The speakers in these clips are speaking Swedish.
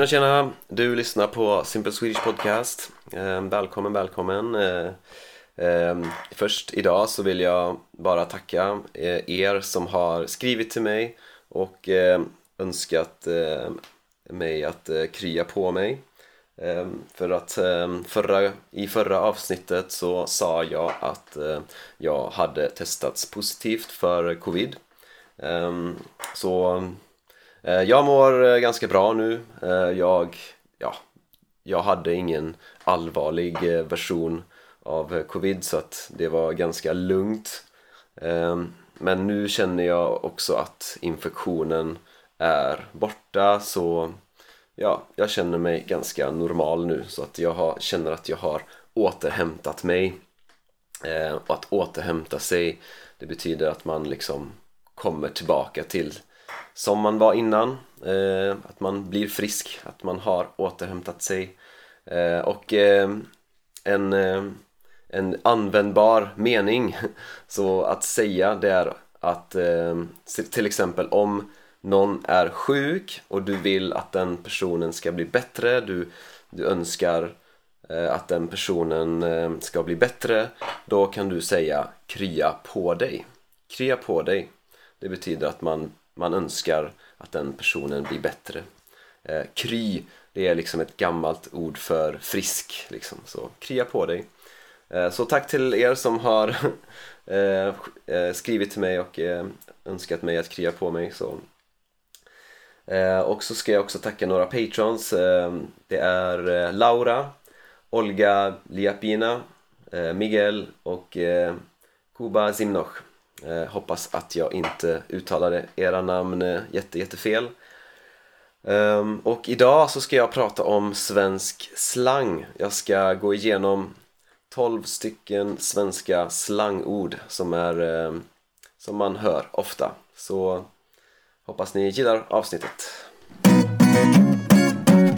Tjena tjena! Du lyssnar på Simple Swedish Podcast. Eh, välkommen, välkommen! Eh, eh, först idag så vill jag bara tacka eh, er som har skrivit till mig och ehm, önskat ehm, mig att eh, krya på mig. Ehm, för att förra, i förra avsnittet så sa jag att eh, jag hade testats positivt för covid. Så Eh, jag mår eh, ganska bra nu. Eh, jag, ja, jag hade ingen allvarlig version av covid så att det var ganska lugnt. Men nu känner jag också att infektionen är borta så ja, jag känner mig ganska normal nu så att jag har, känner att jag har återhämtat mig. Och att återhämta sig det betyder att man liksom kommer tillbaka till som man var innan eh, att man blir frisk, att man har återhämtat sig. Eh, och eh, en, eh, en användbar mening så att säga det är att eh, till exempel om någon är sjuk och du vill att den personen ska bli bättre du, du önskar eh, att den personen eh, ska bli bättre då kan du säga krya på dig. Krya på dig. Det betyder att man man önskar att den personen blir bättre. Eh, kry, det är liksom ett gammalt ord för frisk, liksom. så krya på dig. Eh, så tack till er som har eh, eh, skrivit till mig och eh, önskat mig att krya på mig. Så. Eh, och så ska jag också tacka några patrons. Eh, det är eh, Laura, Olga Liapina, Miguel och Kuba Zimnoch. Eh, hoppas att jag inte uttalade era namn eh, jätte, jättefel. Um, och idag så ska jag prata om svensk slang. Jag ska gå igenom 12 stycken svenska slangord som, är, eh, som man hör ofta. Så hoppas ni gillar avsnittet.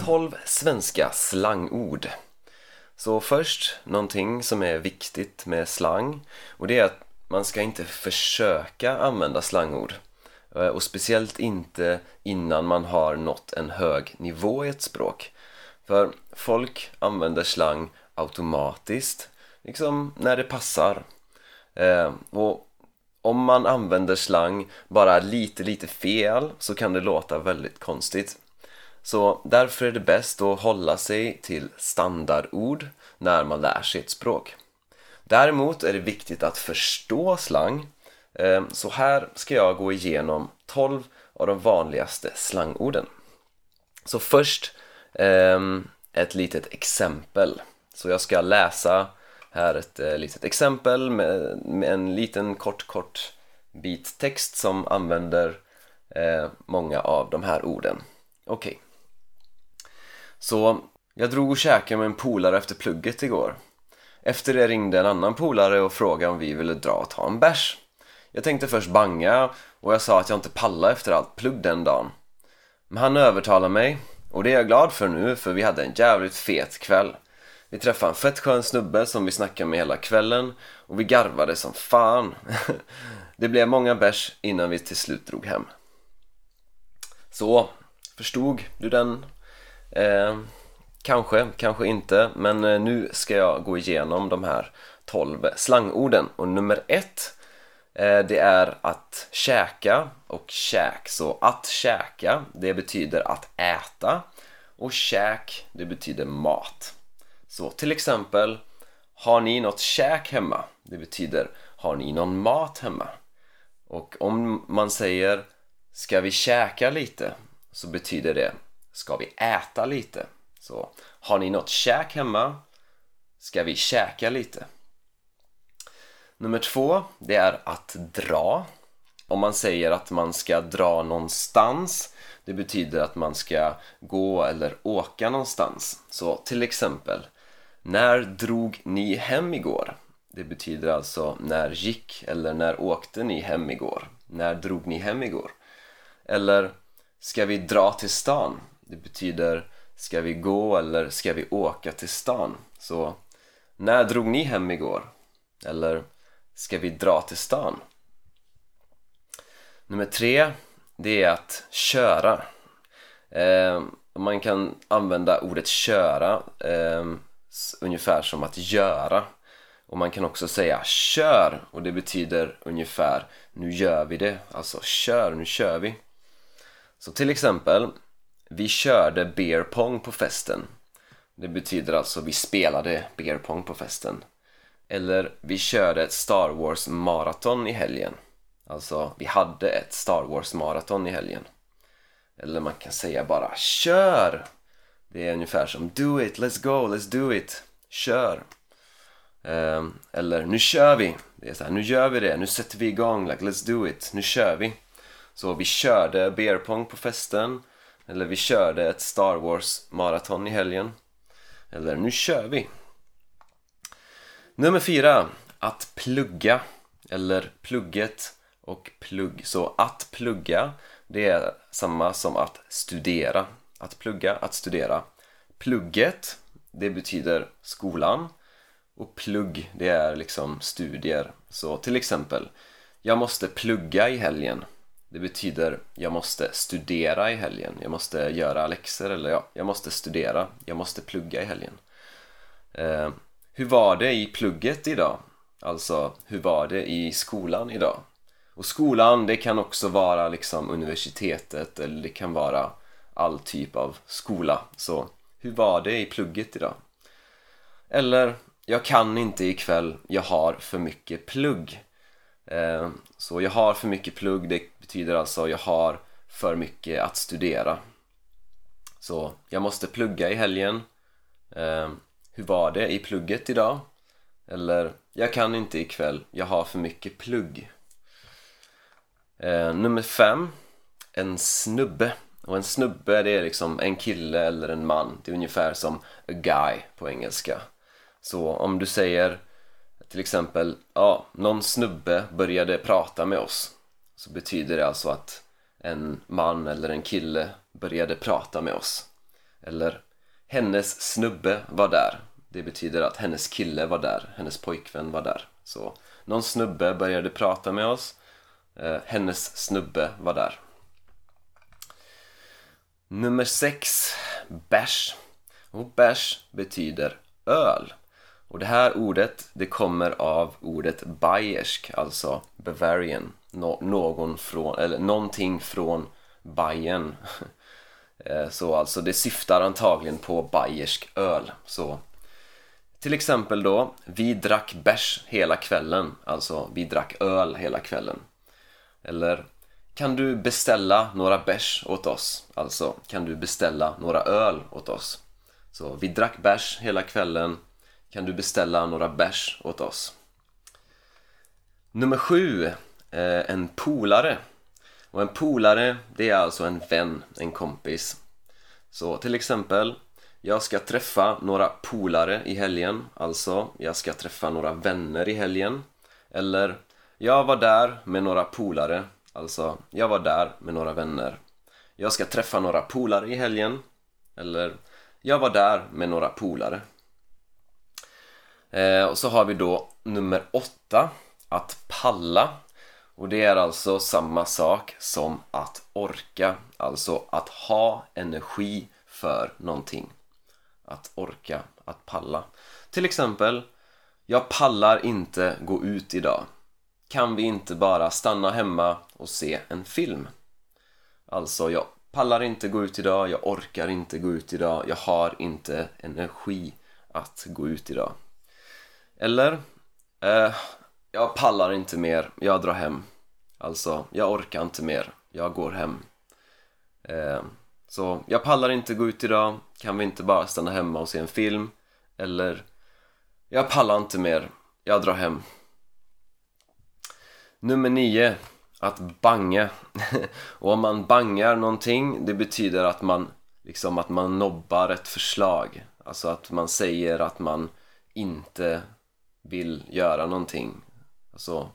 12 svenska slangord. Så först, någonting som är viktigt med slang och det är att man ska inte försöka använda slangord. Eh, och speciellt inte innan man har nått en hög nivå i ett språk. För folk använder slang automatiskt liksom när det passar. Eh, och om man använder slang bara lite lite fel så kan det låta väldigt konstigt. Så därför är det bäst att hålla sig till standardord när man lär sig ett språk. Däremot är det viktigt att förstå slang ehm, så här ska jag gå igenom 12 av de vanligaste slangorden. Så först ehm, ett litet exempel. Så jag ska läsa här ett eh, litet exempel med, en liten kort kort bit text som använder eh, många av de här orden. Okej. Okay. Så jag drog och käkade med en polare efter plugget igår. Efter det ringde en annan polare och frågade om vi ville dra och ta en bärs. Jag tänkte först banga och jag sa att jag inte pallade efter allt plugg den dagen. Men han övertalade mig och det är jag glad för nu för vi hade en jävligt fet kväll. Vi träffade en fett skön snubbe som vi snackade med hela kvällen och vi garvade som fan. det blev många bärs innan vi till slut drog hem. Så, förstod du den? Eh, Kanske, kanske inte, men eh, nu ska jag gå igenom de här 12 slangorden och nummer ett eh, det är att käka och käk. Så att käka, det betyder att äta och käk, det betyder mat. Så till exempel, har ni något käk hemma? Det betyder, har ni någon mat hemma? Och om man säger, ska vi käka lite? Så betyder det, ska vi äta lite? Så har ni något käk hemma? Ska vi käka lite? Nummer två, det är att dra. Om man säger att man ska dra någonstans det betyder att man ska gå eller åka någonstans. Så till exempel, när drog ni hem igår? Det betyder alltså när gick eller när åkte ni hem igår? När drog ni hem igår? Eller ska vi dra till stan? Det betyder Ska vi gå eller ska vi åka till stan? Så när drog ni hem igår? Eller ska vi dra till stan? Nummer tre, det är att köra. Eh, man kan använda ordet köra eh, ungefär som att göra och man kan också säga kör och det betyder ungefär nu gör vi det, alltså kör, nu kör vi. Så till exempel, vi körde beer pong på festen. Det betyder alltså vi spelade beer pong på festen. Eller vi körde ett Star Wars maraton i helgen. Alltså, vi hade ett Star Wars maraton i helgen. Eller man kan säga bara KÖR! Det är ungefär som Do it, let's go, let's do it. Kör! Um, eller nu kör vi! Det är så här, nu gör vi det, nu sätter vi igång, like let's do it, nu kör vi! Så vi körde beer pong på festen eller vi körde ett Star Wars maraton i helgen eller nu kör vi! Nummer fyra, att plugga eller plugget och plugg. Så att plugga, det är samma som att studera. Att plugga, att studera. Plugget, det betyder skolan och plugg, det är liksom studier. Så till exempel, jag måste plugga i helgen. Det betyder jag måste studera i helgen. Jag måste göra läxor eller ja, jag måste studera. Jag måste plugga i helgen. Eh, hur var det i plugget idag? Alltså, hur var det i skolan idag? Och skolan, det kan också vara liksom universitetet eller det kan vara all typ av skola. Så, hur var det i plugget idag? Eller, jag kan inte ikväll, jag har för mycket plugg. Eh, så jag har för mycket plugg, det betyder alltså jag har för mycket att studera. Så jag måste plugga i helgen. Eh, hur var det i plugget idag? Eller jag kan inte ikväll, jag har för mycket plugg. Eh, nummer fem, en snubbe. Och en snubbe det är liksom en kille eller en man. Det är ungefär som a guy på engelska. Så om du säger till exempel, ja, någon snubbe började prata med oss. Så betyder det alltså att en man eller en kille började prata med oss. Eller hennes snubbe var där. Det betyder att hennes kille var där, hennes pojkvän var där. Så någon snubbe började prata med oss. Eh, hennes snubbe var där. Nummer 6. Bärs. Och bärs betyder öl. Och det här ordet det kommer av ordet bayersk, alltså Bavarian. Nå någon från, eller någonting från Bayern. Eh, så alltså det syftar antagligen på bayersk öl. Så till exempel då, vi drack bärs hela kvällen. Alltså, vi drack öl hela kvällen. Eller, kan du beställa några bärs åt oss? Alltså, kan du beställa några öl åt oss? Så, vi drack bärs hela kvällen. Kan du beställa några bärs åt oss? Nummer sju, eh, en polare. Och en polare, det är alltså en vän, en kompis. Så till exempel, jag ska träffa några polare i helgen, alltså jag ska träffa några vänner i helgen. Eller, jag var där med några polare, alltså jag var där med några vänner. Jag ska träffa några polare i helgen. Eller, jag var där med några polare. Eh, och så har vi då nummer åtta, att palla. Och det är alltså samma sak som att orka, alltså att ha energi för någonting. Att orka, att palla. Till exempel, jag pallar inte gå ut idag. Kan vi inte bara stanna hemma och se en film? Alltså, jag pallar inte gå ut idag, jag orkar inte gå ut idag, jag har inte energi att gå ut idag. Eller, eh, jag pallar inte mer, jag drar hem. Alltså, jag orkar inte mer, jag går hem. Eh, så jag pallar inte gå ut idag, kan vi inte bara stanna hemma och se en film? Eller, jag pallar inte mer, jag drar hem. Nummer nio, att banga. och om man bangar någonting, det betyder att man liksom att man nobbar ett förslag. Alltså att man säger att man inte vill göra någonting. Alltså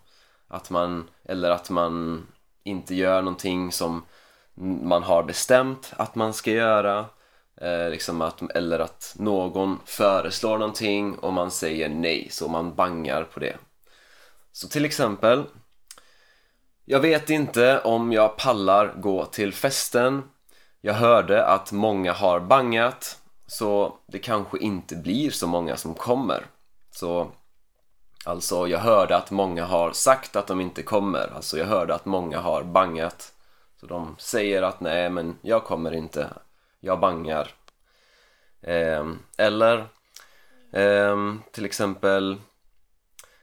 att man, eller att man inte gör någonting som man har bestämt att man ska göra eh, liksom att, eller att någon föreslår någonting och man säger nej så man bangar på det så till exempel jag vet inte om jag pallar gå till festen Jag hörde att många har bangat så det kanske inte blir så många som kommer. Så Alltså, jag hörde att många har sagt att de inte kommer. Alltså, jag hörde att många har bangat. Så de säger att nej, men jag kommer inte. Jag bangar. Eh, eller eh, till exempel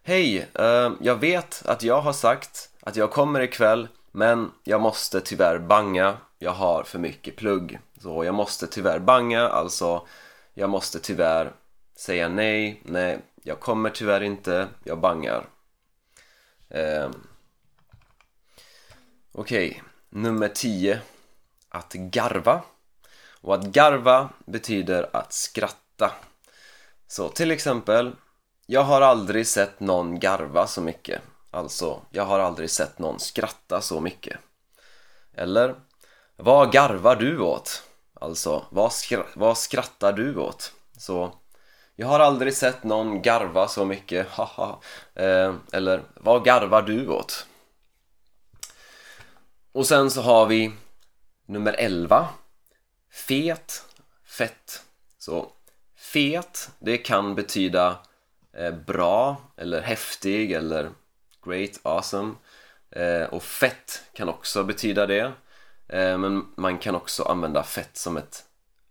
Hej, eh, jag vet att jag har sagt att jag kommer ikväll men jag måste tyvärr banga. Jag har för mycket plugg. Så jag måste tyvärr banga, alltså jag måste tyvärr säga nej, nej, jag kommer tyvärr inte, jag bangar. Eh, Okej, okay. nummer 10. Att garva. Och att garva betyder att skratta. Så till exempel, jag har aldrig sett någon garva så mycket. Alltså, jag har aldrig sett någon skratta så mycket. Eller, vad garvar du åt? Alltså, vad, skra vad skrattar du åt? Så, jag har aldrig sett någon garva så mycket, haha. Eh, eller, vad garvar du åt? Och sen så har vi nummer 11. Fet, fett. Så fet, det kan betyda eh, bra eller häftig eller great, awesome. Eh, och fett kan också betyda det. Eh, men man kan också använda fett som ett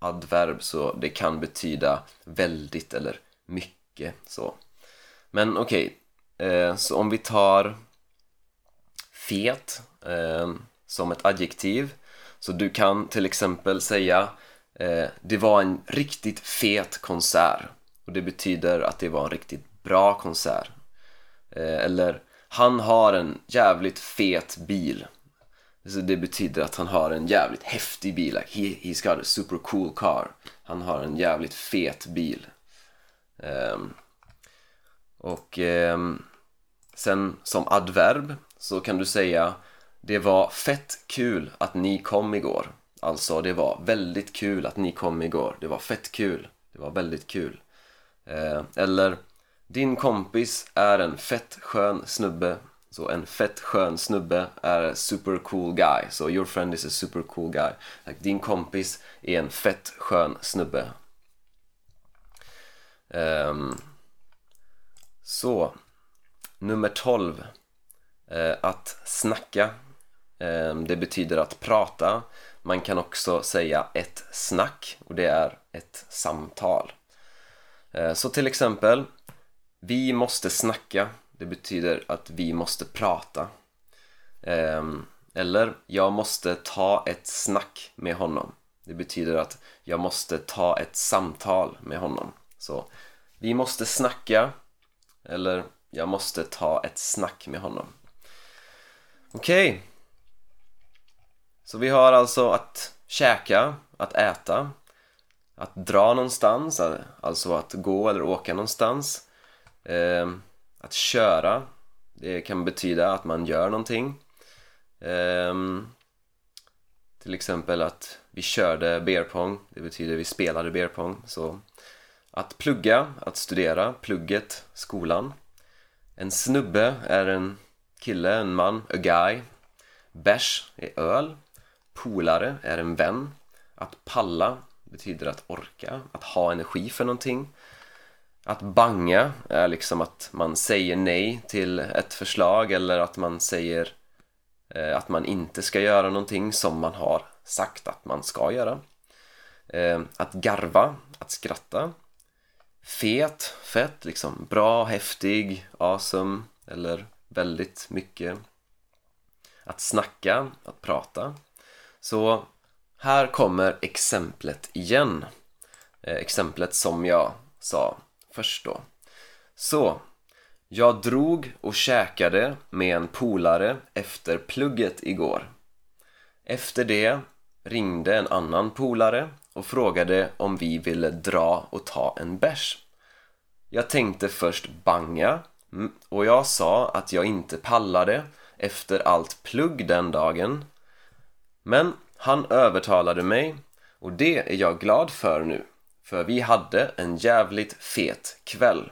adverb så det kan betyda väldigt eller mycket så. Men okej, okay. eh, så om vi tar fet eh, som ett adjektiv så du kan till exempel säga eh, det var en riktigt fet konsert och det betyder att det var en riktigt bra konsert eh, eller han har en jävligt fet bil så det betyder att han har en jävligt häftig bil. Like he, he's got a super cool car. Han har en jävligt fet bil. Um, och um, sen som adverb så kan du säga Det var fett kul att ni kom igår. Alltså det var väldigt kul att ni kom igår. Det var fett kul. Det var väldigt kul. Uh, eller Din kompis är en fett skön snubbe så en fett skön snubbe är super cool guy. Så your friend is a super cool guy. Like, din kompis är en fett skön snubbe. Um, så, nummer 12. Uh, eh, att snacka. Um, det betyder att prata. Man kan också säga ett snack och det är ett samtal. Uh, så till exempel, vi måste snacka det betyder att vi måste prata. Ehm, eller, jag måste ta ett snack med honom. Det betyder att jag måste ta ett samtal med honom. Så, vi måste snacka. Eller, jag måste ta ett snack med honom. Okej. Okay. Så vi har alltså att käka, att äta, att dra någonstans, alltså att gå eller åka någonstans. Ehm, att köra, det kan betyda att man gör någonting. Um, till exempel att vi körde beerpong, det betyder vi spelade beerpong. Så att plugga, att studera, plugget, skolan. En snubbe är en kille, en man, a guy. Bärs är öl. Polare är en vän. Att palla betyder att orka, att ha energi för någonting. Att banga är liksom att man säger nej till ett förslag eller att man säger eh, att man inte ska göra någonting som man har sagt att man ska göra. Eh, att garva, att skratta. Fet, fett, liksom bra, häftig, awesome eller väldigt mycket. Att snacka, att prata. Så här kommer exemplet igen. Eh, exemplet som jag sa först då. Så, jag drog och käkade med en polare efter plugget igår. Efter det ringde en annan polare och frågade om vi ville dra och ta en bärs. Jag tänkte först banga och jag sa att jag inte pallade efter allt plugg den dagen. Men han övertalade mig och det är jag glad för nu. För vi hade en jävligt fet kväll.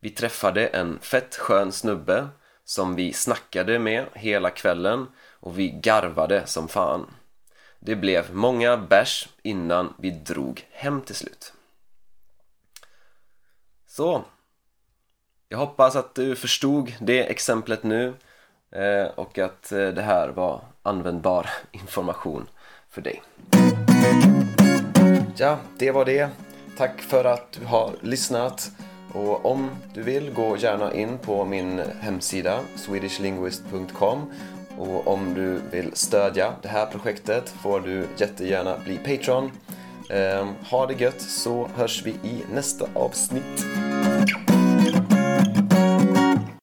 Vi träffade en fett skön snubbe som vi snackade med hela kvällen och vi garvade som fan. Det blev många bärs innan vi drog hem till slut. Så. Jag hoppas att du förstod det exemplet nu eh, och att eh, det här var användbar information för dig. Ja, det var det. Tack för att du har lyssnat. Och om du vill, gå gärna in på min hemsida swedishlinguist.com och om du vill stödja det här projektet får du jättegärna bli Patreon. Eh, ha det gött så hörs vi i nästa avsnitt.